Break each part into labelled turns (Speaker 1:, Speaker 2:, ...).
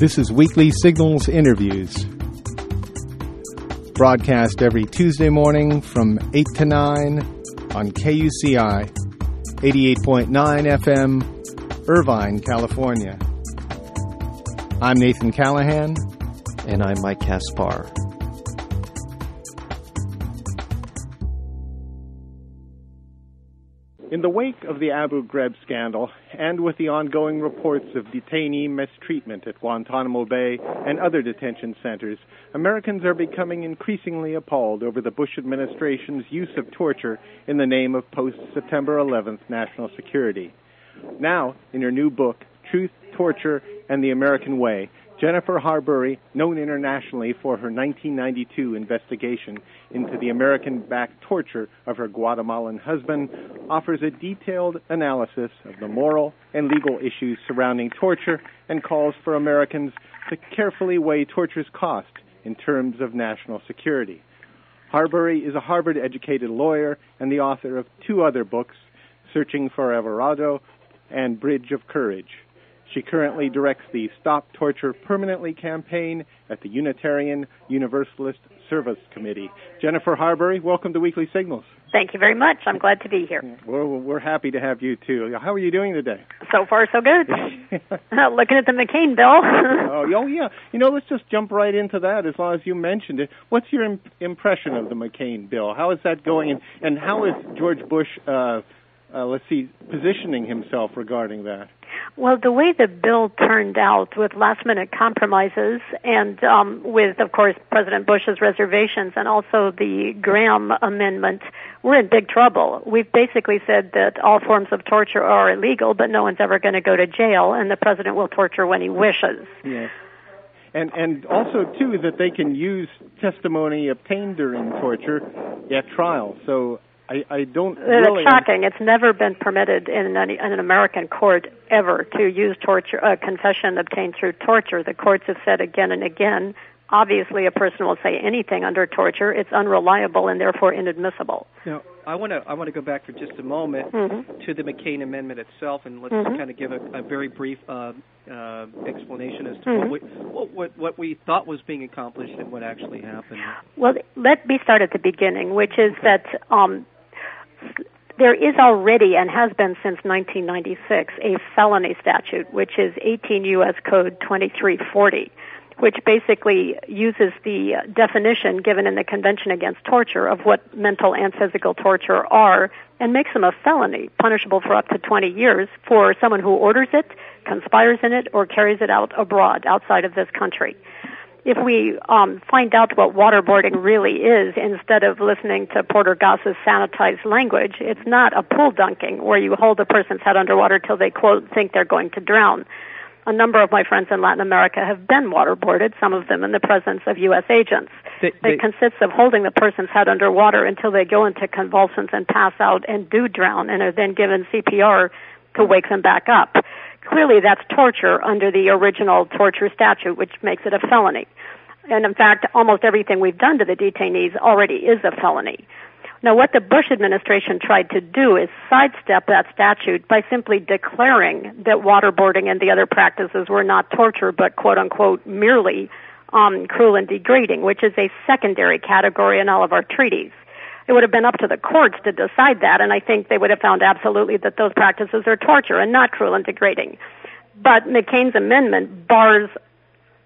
Speaker 1: This is Weekly Signals Interviews. Broadcast every Tuesday morning from 8 to 9 on KUCI 88.9 FM, Irvine, California. I'm Nathan Callahan.
Speaker 2: And I'm Mike Kaspar.
Speaker 1: In the wake of the Abu Ghraib scandal, and with the ongoing reports of detainee mistreatment at Guantanamo Bay and other detention centers, Americans are becoming increasingly appalled over the Bush administration's use of torture in the name of post September 11th national security. Now, in her new book, Truth, Torture, and the American Way, Jennifer Harbury, known internationally for her 1992 investigation into the American backed torture of her Guatemalan husband, offers a detailed analysis of the moral and legal issues surrounding torture and calls for Americans to carefully weigh torture's cost in terms of national security. Harbury is a Harvard educated lawyer and the author of two other books, Searching for El and Bridge of Courage. She currently directs the Stop Torture Permanently campaign at the Unitarian Universalist Service Committee. Jennifer Harbury, welcome to Weekly Signals.
Speaker 3: Thank you very much. I'm glad to be here.
Speaker 1: We're, we're happy to have you too. How are you doing today?
Speaker 3: So far, so good. Looking at the McCain bill.
Speaker 1: oh, oh, yeah. You know, let's just jump right into that as long as you mentioned it. What's your imp- impression of the McCain bill? How is that going? And, and how is George Bush, uh, uh, let's see, positioning himself regarding that?
Speaker 3: Well, the way the bill turned out with last minute compromises and um, with, of course, President Bush's reservations and also the Graham amendment, we're in big trouble. We've basically said that all forms of torture are illegal, but no one's ever going to go to jail, and the president will torture when he wishes.
Speaker 1: Yes. And, and also, too, that they can use testimony obtained during torture at trial. So I, I don't. Really
Speaker 3: it's shocking. It's never been permitted in, any, in an American court ever to use torture, a confession obtained through torture. The courts have said again and again. Obviously, a person will say anything under torture. It's unreliable and therefore inadmissible.
Speaker 4: Now, I want to I want to go back for just a moment mm-hmm. to the McCain Amendment itself, and let's mm-hmm. kind of give a, a very brief uh, uh, explanation as to mm-hmm. what, we, what, what what we thought was being accomplished and what actually happened.
Speaker 3: Well, let me start at the beginning, which is okay. that um, there is already and has been since 1996 a felony statute, which is 18 U.S. Code 2340, which basically uses the definition given in the Convention Against Torture of what mental and physical torture are and makes them a felony, punishable for up to 20 years for someone who orders it, conspires in it, or carries it out abroad outside of this country if we um, find out what waterboarding really is instead of listening to Porter Goss's sanitized language, it's not a pool dunking where you hold a person's head underwater till they quote think they're going to drown. A number of my friends in Latin America have been waterboarded, some of them in the presence of U.S. agents. They, they, it consists of holding the person's head underwater until they go into convulsions and pass out and do drown and are then given CPR to wake them back up clearly that's torture under the original torture statute, which makes it a felony. And in fact, almost everything we've done to the detainees already is a felony. Now, what the Bush administration tried to do is sidestep that statute by simply declaring that waterboarding and the other practices were not torture, but quote unquote merely um, cruel and degrading, which is a secondary category in all of our treaties it would have been up to the courts to decide that, and I think they would have found absolutely that those practices are torture and not cruel and degrading. But McCain's amendment bars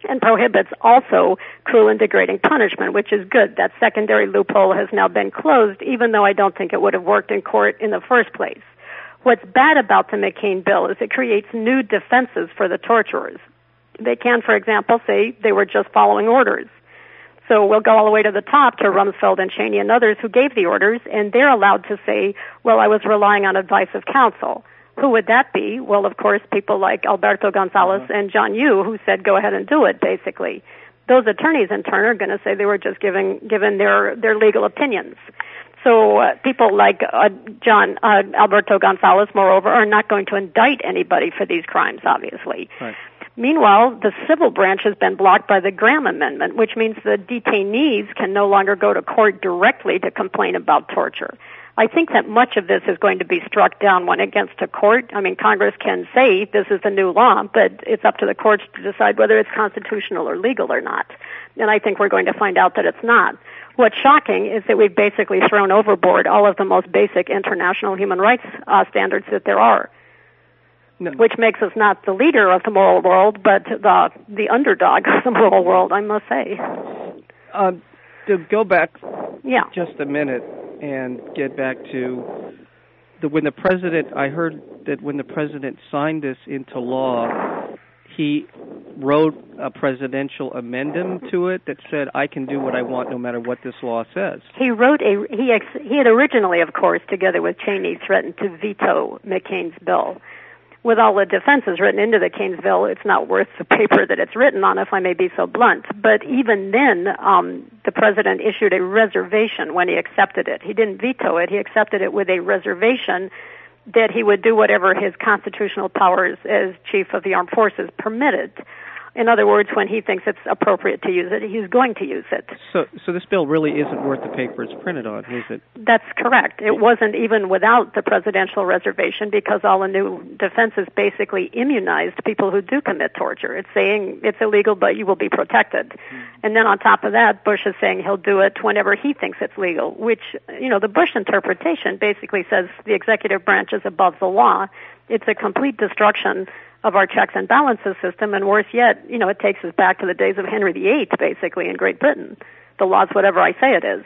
Speaker 3: and prohibits also cruel and degrading punishment, which is good. That secondary loophole has now been closed, even though I don't think it would have worked in court in the first place. What's bad about the McCain bill is it creates new defenses for the torturers. They can, for example, say they were just following orders. So we'll go all the way to the top to Rumsfeld and Cheney and others who gave the orders, and they're allowed to say, well, I was relying on advice of counsel. Who would that be? Well, of course, people like Alberto Gonzales uh-huh. and John Yoo, who said, go ahead and do it, basically. Those attorneys, in turn, are going to say they were just giving, given their, their legal opinions. So uh, people like uh, John uh, Alberto Gonzales, moreover, are not going to indict anybody for these crimes, obviously.
Speaker 1: Right.
Speaker 3: Meanwhile, the civil branch has been blocked by the Graham Amendment, which means the detainees can no longer go to court directly to complain about torture. I think that much of this is going to be struck down when it gets to court. I mean, Congress can say this is the new law, but it's up to the courts to decide whether it's constitutional or legal or not. And I think we're going to find out that it's not. What's shocking is that we've basically thrown overboard all of the most basic international human rights uh, standards that there are. No. Which makes us not the leader of the moral world, but the the underdog of the moral world, I must say.
Speaker 4: Uh, to go back
Speaker 3: yeah.
Speaker 4: just a minute, and get back to the when the president I heard that when the president signed this into law, he wrote a presidential amendment to it that said I can do what I want no matter what this law says.
Speaker 3: He wrote a he ex, he had originally of course together with Cheney threatened to veto McCain's bill with all the defenses written into the McCain's bill, it's not worth the paper that it's written on, if I may be so blunt. But even then, um, the president issued a reservation when he accepted it. He didn't veto it. He accepted it with a reservation that he would do whatever his constitutional powers as chief of the armed forces permitted. In other words, when he thinks it's appropriate to use it, he's going to use it.
Speaker 4: So, so this bill really isn't worth the paper it's printed on, is it?
Speaker 3: That's correct. It wasn't even without the presidential reservation because all the new defenses basically immunized people who do commit torture. It's saying it's illegal, but you will be protected. Mm-hmm. And then on top of that, Bush is saying he'll do it whenever he thinks it's legal, which, you know, the Bush interpretation basically says the executive branch is above the law. It's a complete destruction of our checks and balances system, and worse yet, you know, it takes us back to the days of Henry VIII, basically, in Great Britain. The law's whatever I say it is.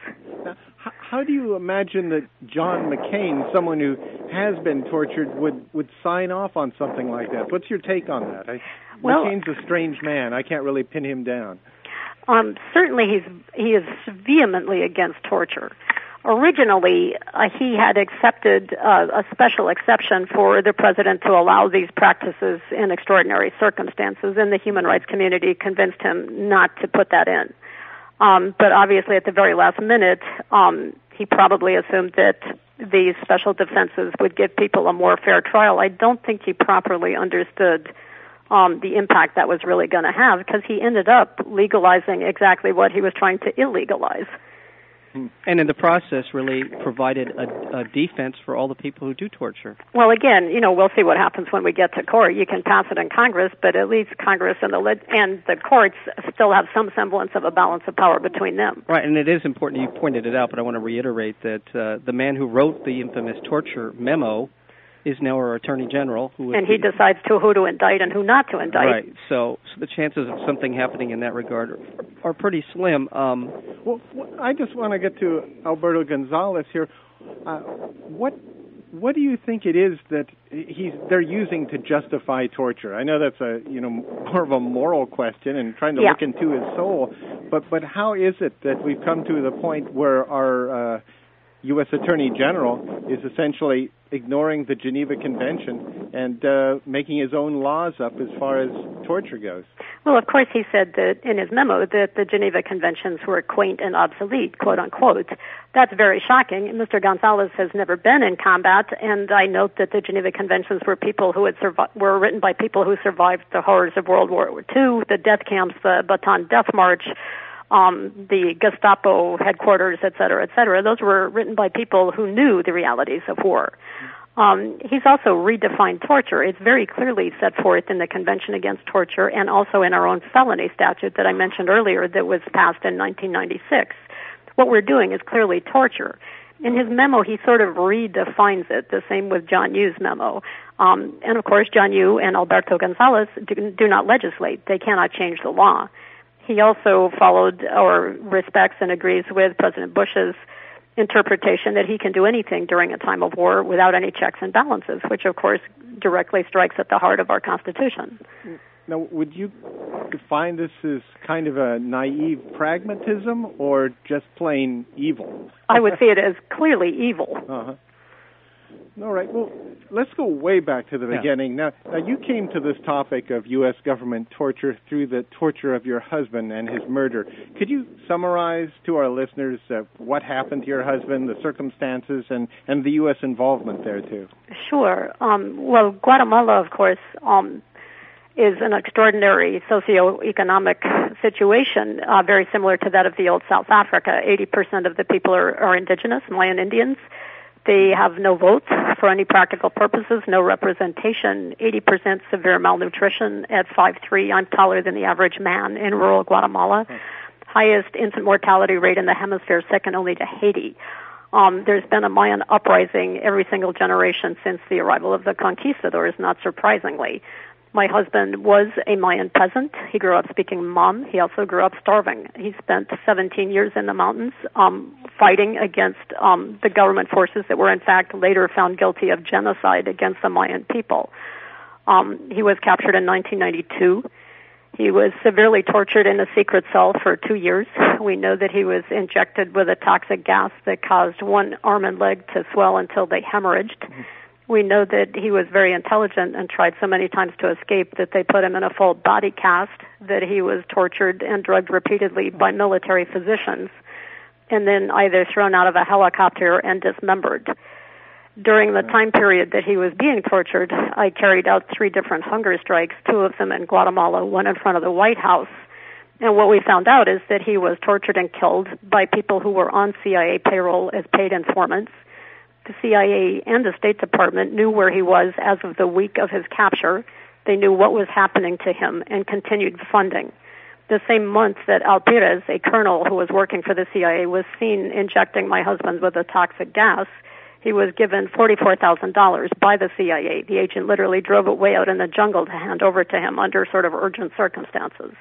Speaker 1: How do you imagine that John McCain, someone who has been tortured, would would sign off on something like that? What's your take on that? I, well, McCain's a strange man. I can't really pin him down.
Speaker 3: Um, certainly, he's he is vehemently against torture originally uh, he had accepted uh, a special exception for the president to allow these practices in extraordinary circumstances, and the human rights community convinced him not to put that in. Um, but obviously, at the very last minute, um, he probably assumed that these special defenses would give people a more fair trial. I don't think he properly understood um, the impact that was really going to have because he ended up legalizing exactly what he was trying to illegalize.
Speaker 4: And in the process, really provided a, a, defense for all the people who do torture.
Speaker 3: Well, again, you know, we'll see what happens when we get to court. You can pass it in Congress, but at least Congress and the and the courts still have some semblance of a balance of power between them.
Speaker 4: Right, and it is important. You pointed it out, but I want to reiterate that uh, the man who wrote the infamous torture memo is now our attorney general, who
Speaker 3: and he be, decides to who to indict and who not to indict.
Speaker 4: Right. So, so the chances of something happening in that regard are, are pretty slim. Um,
Speaker 1: well, I just want to get to Alberto Gonzales here. Uh, what what do you think it is that he's they're using to justify torture? I know that's a you know more of a moral question and trying to
Speaker 3: yeah.
Speaker 1: look into his soul, but but how is it that we've come to the point where our uh, U.S. Attorney General is essentially ignoring the Geneva Convention and uh, making his own laws up as far as torture goes.
Speaker 3: Well, of course, he said that in his memo that the Geneva Conventions were quaint and obsolete, quote unquote. That's very shocking. Mr. Gonzales has never been in combat, and I note that the Geneva Conventions were people who had were written by people who survived the horrors of World War II, the death camps, the Bataan Death March um, the Gestapo headquarters, et cetera, et cetera. Those were written by people who knew the realities of war. Um, he's also redefined torture. It's very clearly set forth in the Convention Against Torture and also in our own felony statute that I mentioned earlier that was passed in 1996. What we're doing is clearly torture. In his memo, he sort of redefines it, the same with John Yoo's memo. Um, and of course, John Yoo and Alberto Gonzales do, do not legislate. They cannot change the law. He also followed or respects and agrees with President Bush's interpretation that he can do anything during a time of war without any checks and balances, which of course directly strikes at the heart of our Constitution.
Speaker 1: Now, would you define this as kind of a naive pragmatism or just plain evil?
Speaker 3: I would see it as clearly evil.
Speaker 1: Uh-huh. All right. Well, let's go way back to the yeah. beginning. Now, now, you came to this topic of U.S. government torture through the torture of your husband and his murder. Could you summarize to our listeners uh, what happened to your husband, the circumstances, and, and the U.S. involvement there, too?
Speaker 3: Sure. Um, well, Guatemala, of course, um, is an extraordinary socio-economic situation, uh, very similar to that of the old South Africa. 80% of the people are, are indigenous, Mayan Indians They have no votes for any practical purposes, no representation, 80% severe malnutrition at 5'3. I'm taller than the average man in rural Guatemala. Highest infant mortality rate in the hemisphere, second only to Haiti. Um, there's been a Mayan uprising every single generation since the arrival of the conquistadors, not surprisingly. My husband was a Mayan peasant. He grew up speaking Mam. He also grew up starving. He spent 17 years in the mountains um, fighting against um, the government forces that were, in fact, later found guilty of genocide against the Mayan people. Um, he was captured in 1992. He was severely tortured in a secret cell for two years. We know that he was injected with a toxic gas that caused one arm and leg to swell until they hemorrhaged. Mm-hmm. We know that he was very intelligent and tried so many times to escape that they put him in a full body cast, that he was tortured and drugged repeatedly by military physicians, and then either thrown out of a helicopter and dismembered. During the time period that he was being tortured, I carried out three different hunger strikes, two of them in Guatemala, one in front of the White House. And what we found out is that he was tortured and killed by people who were on CIA payroll as paid informants the CIA and the State Department knew where he was as of the week of his capture. They knew what was happening to him and continued funding. The same month that Alpirez, a colonel who was working for the CIA, was seen injecting my husband with a toxic gas, he was given $44,000 by the CIA. The agent literally drove it way out in the jungle to hand over to him under sort of urgent circumstances.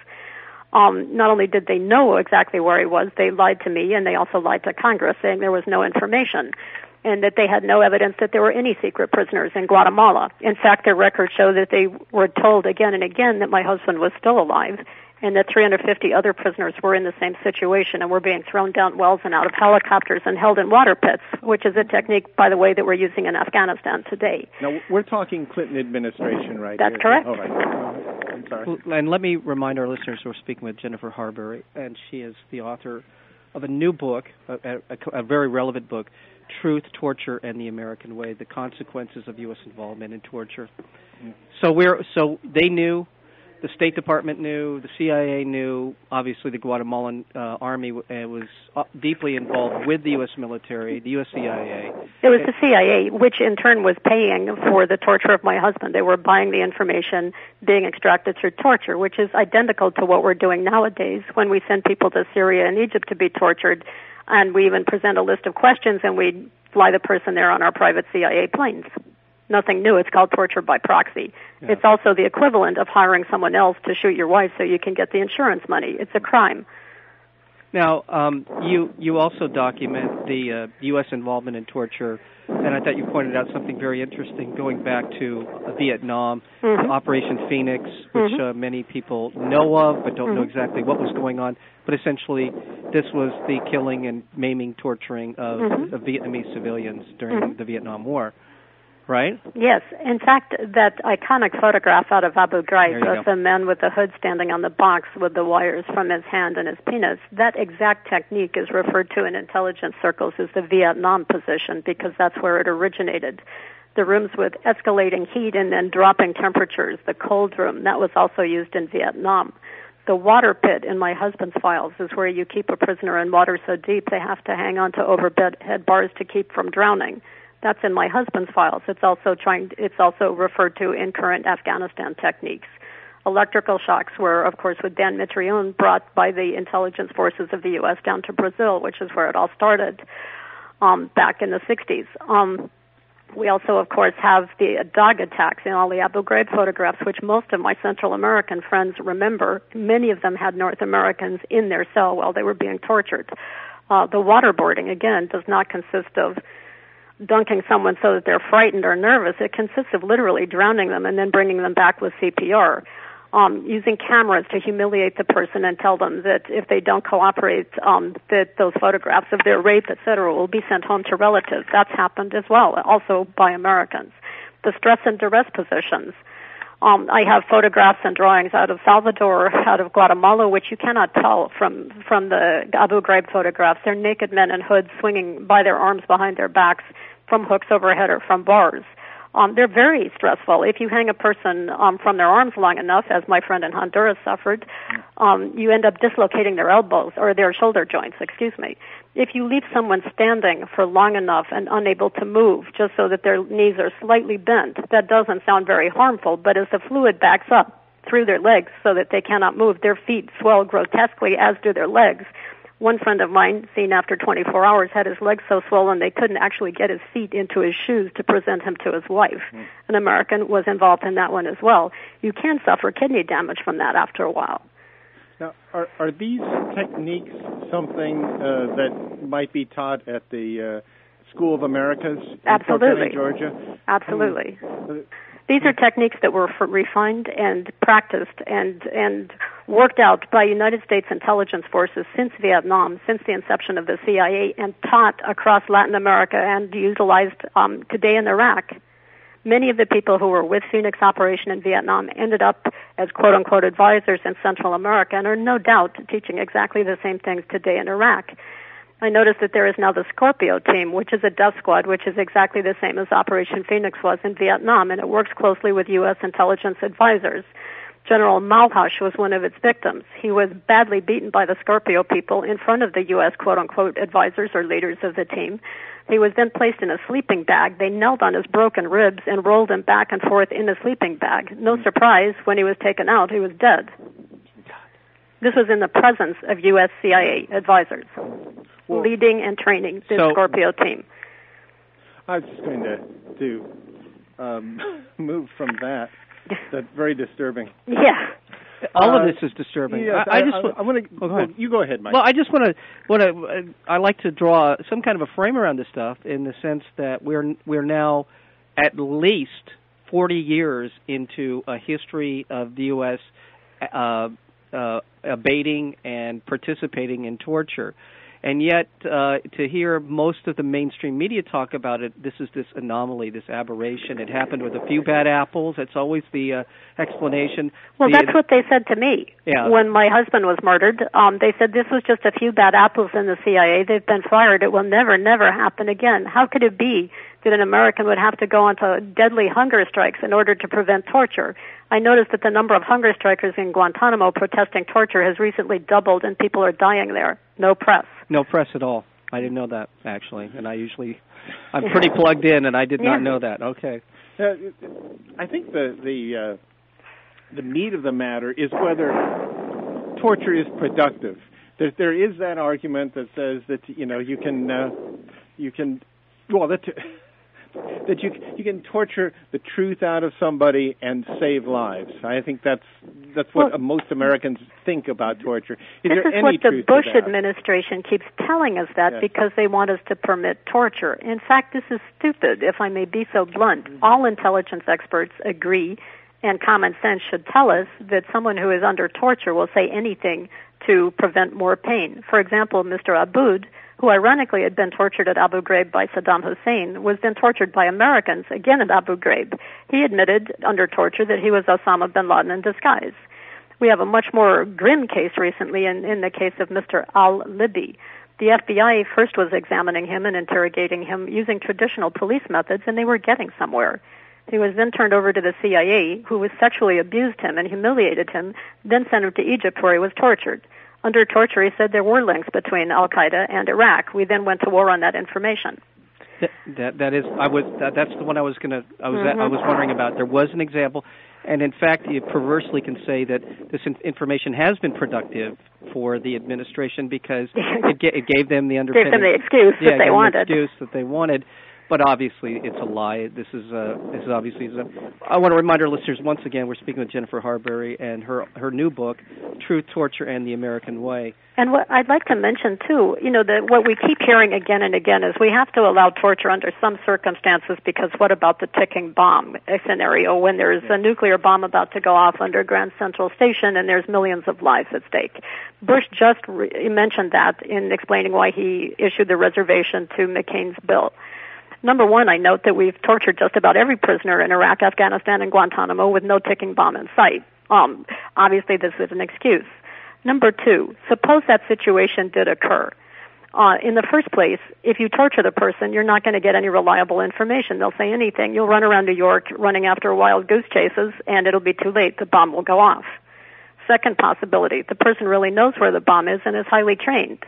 Speaker 3: Um, not only did they know exactly where he was, they lied to me and they also lied to Congress saying there was no information and that they had no evidence that there were any secret prisoners in Guatemala. In fact, their records show that they were told again and again that my husband was still alive and that 350 other prisoners were in the same situation and were being thrown down wells and out of helicopters and held in water pits, which is a technique, by the way, that we're using in Afghanistan today.
Speaker 1: Now, we're talking Clinton administration, right?
Speaker 3: That's
Speaker 1: here.
Speaker 3: correct.
Speaker 1: Oh, right. I'm sorry.
Speaker 4: And let me remind our listeners we're speaking with Jennifer Harbury, and she is the author of a new book, a, a, a very relevant book, Truth, Torture, and the American Way: The Consequences of U.S. Involvement in Torture. Mm. So we're so they knew the State Department knew, the CIA knew, obviously the Guatemalan uh, army uh, was uh, deeply involved with the U.S. military, the U.S. CIA.
Speaker 3: It was the CIA, which in turn was paying for the torture of my husband. They were buying the information being extracted through torture, which is identical to what we're doing nowadays when we send people to Syria and Egypt to be tortured, and we even present a list of questions and we fly the person there on our private CIA planes nothing new. It's called torture by proxy. Yeah. It's also the equivalent of hiring someone else to shoot your wife so you can get the insurance money. It's a crime.
Speaker 4: Now, um, you you also document the uh, U.S. involvement in torture, and I thought you pointed out something very interesting going back to uh, Vietnam, mm-hmm. Operation Phoenix, which mm-hmm. uh, many people know of but don't mm-hmm. know exactly what was going on. But essentially, this was the killing and maiming, torturing of, mm-hmm. of Vietnamese civilians during mm-hmm. the Vietnam War right?
Speaker 3: Yes. In fact, that iconic photograph out of Abu Ghraib of the man with the hood standing on the box with the wires from his hand and his penis, that exact technique is referred to in intelligence circles as the Vietnam position because that's where it originated. The rooms with escalating heat and then dropping temperatures, the cold room, that was also used in Vietnam. The water pit in my husband's files is where you keep a prisoner in water so deep they have to hang on to overhead bars to keep from drowning that's in my husband's files. It's also trying. It's also referred to in current Afghanistan techniques. Electrical shocks were, of course, with Dan Mitrione, brought by the intelligence forces of the U.S. down to Brazil, which is where it all started um, back in the 60s. Um, we also, of course, have the dog attacks in all the Abu Ghraib photographs, which most of my Central American friends remember. Many of them had North Americans in their cell while they were being tortured. Uh, the waterboarding, again, does not consist of dunking someone so that they're frightened or nervous. It consists of literally drowning them and then bringing them back with CPR. Um, using cameras to humiliate the person and tell them that if they don't cooperate, um, that those photographs of their rape, etc., will be sent home to relatives. That's happened as well, also by Americans. The stress and duress positions. Um, I have photographs and drawings out of Salvador, out of Guatemala, which you cannot tell from from the Abu Ghraib photographs. They're naked men in hoods swinging by their arms behind their backs from hooks overhead or from bars. Um, they're very stressful. If you hang a person um, from their arms long enough, as my friend in Honduras suffered, um, you end up dislocating their elbows or their shoulder joints. Excuse me. If you leave someone standing for long enough and unable to move, just so that their knees are slightly bent, that doesn't sound very harmful. But as the fluid backs up through their legs so that they cannot move, their feet swell grotesquely, as do their legs one friend of mine, seen after 24 hours, had his legs so swollen they couldn't actually get his feet into his shoes to present him to his wife. Mm. An American was involved in that one as well. You can suffer kidney damage from that after a while.
Speaker 1: Now, are, are these techniques something uh, that might be taught at the uh, School of Americas in
Speaker 3: Absolutely.
Speaker 1: Georgia?
Speaker 3: Absolutely. Hmm. These are techniques that were refined and practiced and and worked out by United States intelligence forces since Vietnam, since the inception of the CIA, and taught across Latin America and utilized um, today in Iraq. Many of the people who were with Phoenix Operation in Vietnam ended up as quote unquote advisors in Central America and are no doubt teaching exactly the same things today in Iraq. I noticed that there is now the Scorpio team, which is a death squad, which is exactly the same as Operation Phoenix was in Vietnam, and it works closely with U.S. intelligence advisors. General Mowhoush was one of its victims. He was badly beaten by the Scorpio people in front of the U.S. quote unquote advisors or leaders of the team. He was then placed in a sleeping bag. They knelt on his broken ribs and rolled him back and forth in a sleeping bag. No surprise, when he was taken out, he was dead. This was in the presence of U.S. CIA advisors well, leading and training the so, Scorpio team.
Speaker 1: I was just going to to um, move from that. That's very disturbing.
Speaker 3: Yeah.
Speaker 4: All uh, of this is disturbing.
Speaker 1: Yes, I, I, just I, I want to. Oh, well, you go ahead, Mike.
Speaker 4: Well, I just want to. Want to. I like to draw some kind of a frame around this stuff in the sense that we're we're now at least 40 years into a history of the U.S. Uh, uh, abating and participating in torture. And yet, uh, to hear most of the mainstream media talk about it, this is this anomaly, this aberration. It happened with a few bad apples. That's always the uh, explanation.
Speaker 3: Well,
Speaker 4: the,
Speaker 3: that's what they said to me
Speaker 4: yeah.
Speaker 3: when my husband was murdered. Um, they said this was just a few bad apples in the CIA. They've been fired. It will never, never happen again. How could it be that an American would have to go onto deadly hunger strikes in order to prevent torture? I noticed that the number of hunger strikers in Guantanamo protesting torture has recently doubled, and people are dying there. No press.
Speaker 4: No press at all. I didn't know that actually, and I usually I'm pretty plugged in, and I did not know that. Okay.
Speaker 1: Uh, I think the the uh, the meat of the matter is whether torture is productive. There, there is that argument that says that you know you can uh, you can well that that you you can torture the truth out of somebody and save lives. I think that's that's what well, most Americans think about torture. Is
Speaker 3: this is what the Bush administration keeps telling us that
Speaker 1: yes.
Speaker 3: because they want us to permit torture. In fact, this is stupid, if I may be so blunt. All intelligence experts agree, and common sense should tell us that someone who is under torture will say anything to prevent more pain. For example, Mr. Aboud who ironically had been tortured at Abu Ghraib by Saddam Hussein, was then tortured by Americans again at Abu Ghraib. He admitted under torture that he was Osama bin Laden in disguise. We have a much more grim case recently in, in the case of Mr. al-Libi. The FBI first was examining him and interrogating him using traditional police methods, and they were getting somewhere. He was then turned over to the CIA, who was sexually abused him and humiliated him, then sent him to Egypt where he was tortured under torture, he said there were links between Al Qaeda and Iraq. We then went to war on that information.
Speaker 4: That that, that is, I was that, that's the one I was gonna I was mm-hmm. I was wondering about. There was an example, and in fact, you perversely can say that this information has been productive for the administration because it, ga- it gave them the underpinning.
Speaker 3: Gave them the excuse
Speaker 4: yeah,
Speaker 3: that they wanted.
Speaker 4: The excuse that they wanted but obviously it's a lie. This is uh, this is obviously. A, I want to remind our listeners once again we're speaking with Jennifer Harbury and her her new book, Truth, Torture, and the American Way.
Speaker 3: And what I'd like to mention too, you know, that what we keep hearing again and again is we have to allow torture under some circumstances because what about the ticking bomb scenario when there's a nuclear bomb about to go off under Grand Central Station and there's millions of lives at stake? Bush just re- mentioned that in explaining why he issued the reservation to McCain's bill. Number one, I note that we've tortured just about every prisoner in Iraq, Afghanistan, and Guantanamo with no ticking bomb in sight. Um, obviously, this is an excuse. Number two, suppose that situation did occur. uh, in the first place, if you torture the person, you're not going to get any reliable information. They'll say anything. You'll run around New York running after wild goose chases, and it'll be too late. The bomb will go off. Second possibility, the person really knows where the bomb is and is highly trained,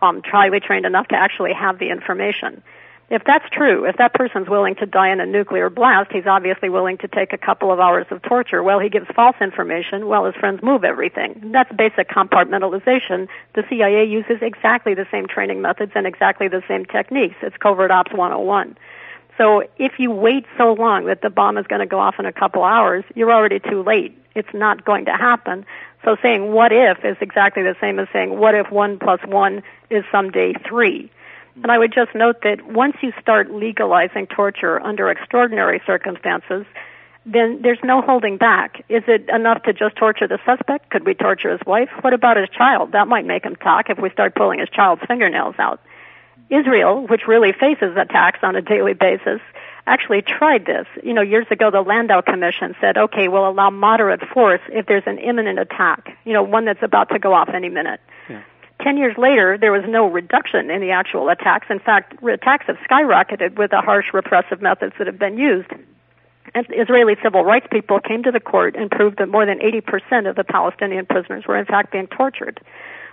Speaker 3: um, highly trained enough to actually have the information. If that's true, if that person's willing to die in a nuclear blast, he's obviously willing to take a couple of hours of torture. Well, he gives false information Well, his friends move everything. That's basic compartmentalization. The CIA uses exactly the same training methods and exactly the same techniques. It's covert ops 101. So if you wait so long that the bomb is going to go off in a couple hours, you're already too late. It's not going to happen. So saying what if is exactly the same as saying what if one plus one is someday three. And I would just note that once you start legalizing torture under extraordinary circumstances, then there's no holding back. Is it enough to just torture the suspect? Could we torture his wife? What about his child? That might make him talk if we start pulling his child's fingernails out. Israel, which really faces attacks on a daily basis, actually tried this. You know, years ago the Landau Commission said, okay, we'll allow moderate force if there's an imminent attack, you know, one that's about to go off any minute. Yeah. Ten years later, there was no reduction in the actual attacks. In fact, attacks have skyrocketed with the harsh repressive methods that have been used. And Israeli civil rights people came to the court and proved that more than 80% of the Palestinian prisoners were in fact being tortured.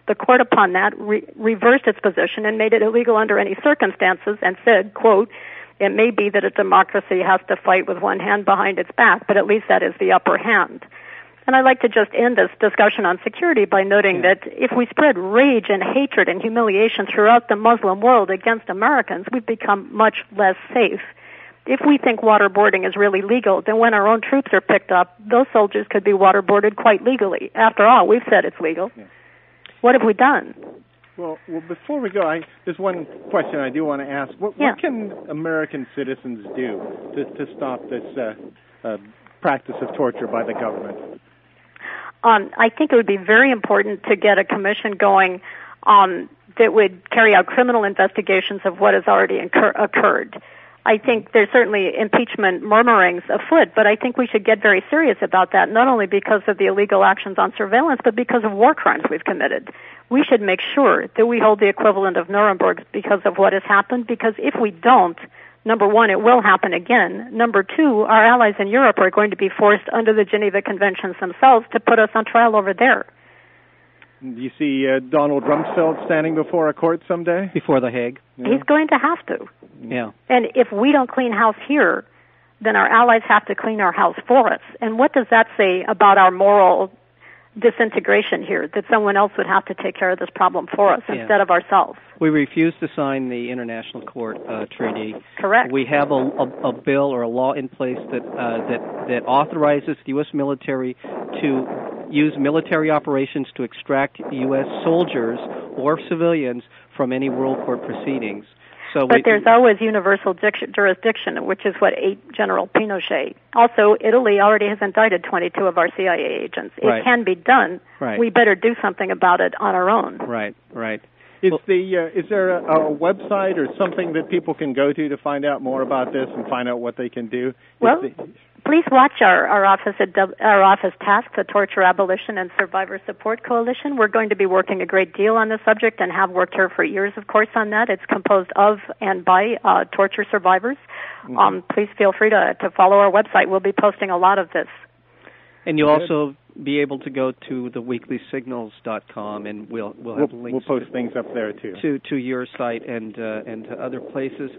Speaker 3: The court upon that re- reversed its position and made it illegal under any circumstances and said, quote, it may be that a democracy has to fight with one hand behind its back, but at least that is the upper hand. And I'd like to just end this discussion on security by noting yeah. that if we spread rage and hatred and humiliation throughout the Muslim world against Americans, we've become much less safe. If we think waterboarding is really legal, then when our own troops are picked up, those soldiers could be waterboarded quite legally. After all, we've said it's legal. Yeah. What have we done?
Speaker 1: Well, well, before we go, I, there's one question I do want to ask. What, yeah. what can American citizens do to, to stop this uh, uh, practice of torture by the government?
Speaker 3: Um, I think it would be very important to get a commission going um, that would carry out criminal investigations of what has already incur- occurred. I think there's certainly impeachment murmurings afoot, but I think we should get very serious about that, not only because of the illegal actions on surveillance, but because of war crimes we've committed. We should make sure that we hold the equivalent of Nuremberg because of what has happened, because if we don't, number one, it will happen again. Number two, our allies in Europe are going to be forced under the Geneva Conventions themselves to put us on trial over there.
Speaker 1: Do you see uh, Donald Rumsfeld standing before a court someday?
Speaker 4: Before The Hague?
Speaker 3: Yeah. He's going to have to.
Speaker 4: Yeah.
Speaker 3: And if we don't clean house here, then our allies have to clean our house for us. And what does that say about our moral disintegration here that someone else would have to take care of this problem for us yeah. instead of ourselves.
Speaker 4: We refuse to sign the International Court uh, Treaty.
Speaker 3: Correct.
Speaker 4: We have a, a, a, bill or a law in place that uh, that that authorizes the U.S. military to use military operations to extract U.S. soldiers or civilians from any world court proceedings.
Speaker 3: So but we, there's always universal jurisdiction, which is what ate General Pinochet. Also, Italy already has indicted 22 of our CIA agents. It
Speaker 4: right.
Speaker 3: can be done.
Speaker 4: Right.
Speaker 3: We better do something about it on our own.
Speaker 4: Right, right.
Speaker 1: Is the uh, is there a, a, website or something that people can go to to find out more about this and find out what they can do?
Speaker 3: Well, the, please watch our, our office at our office TASSC, the Torture Abolition and Survivor Support Coalition. We're going to be working a great deal on this subject and have worked here for years, of course, on that. It's composed of and by uh, torture survivors. Mm-hmm. Um, please feel free to to follow our website. We'll be posting a lot of this.
Speaker 4: And you also be able to go to the weeklysignals.com and we'll we'll have
Speaker 1: we'll,
Speaker 4: links
Speaker 1: we'll post things up there too
Speaker 4: to to your site and uh, and to other places.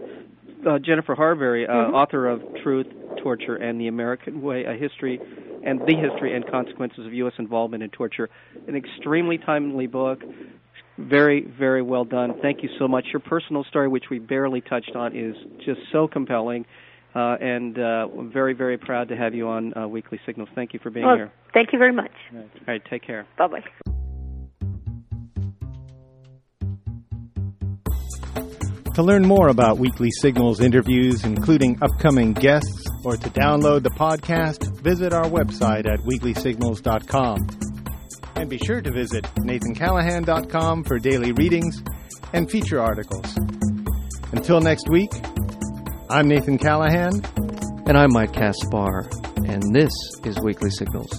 Speaker 4: Uh, Jennifer Harbury, uh, mm-hmm. author of Truth, Torture, and the American Way: A History and the History and Consequences of U.S. Involvement in Torture, an extremely timely book. Very, very well done. Thank you so much. Your personal story, which we barely touched on, is just so compelling. Uh, and uh, I'm very, very proud to have you on uh, Weekly Signals. Thank you for being
Speaker 3: well,
Speaker 4: here.
Speaker 3: Thank you very much.
Speaker 4: All right, take care.
Speaker 3: Bye bye.
Speaker 1: To learn more about Weekly Signals interviews, including upcoming guests, or to download the podcast, visit our website at weeklysignals.com. And be sure to visit nathancallahan.com for daily readings and feature articles. Until next week, I'm Nathan Callahan.
Speaker 2: And I'm Mike Caspar. And this is Weekly Signals.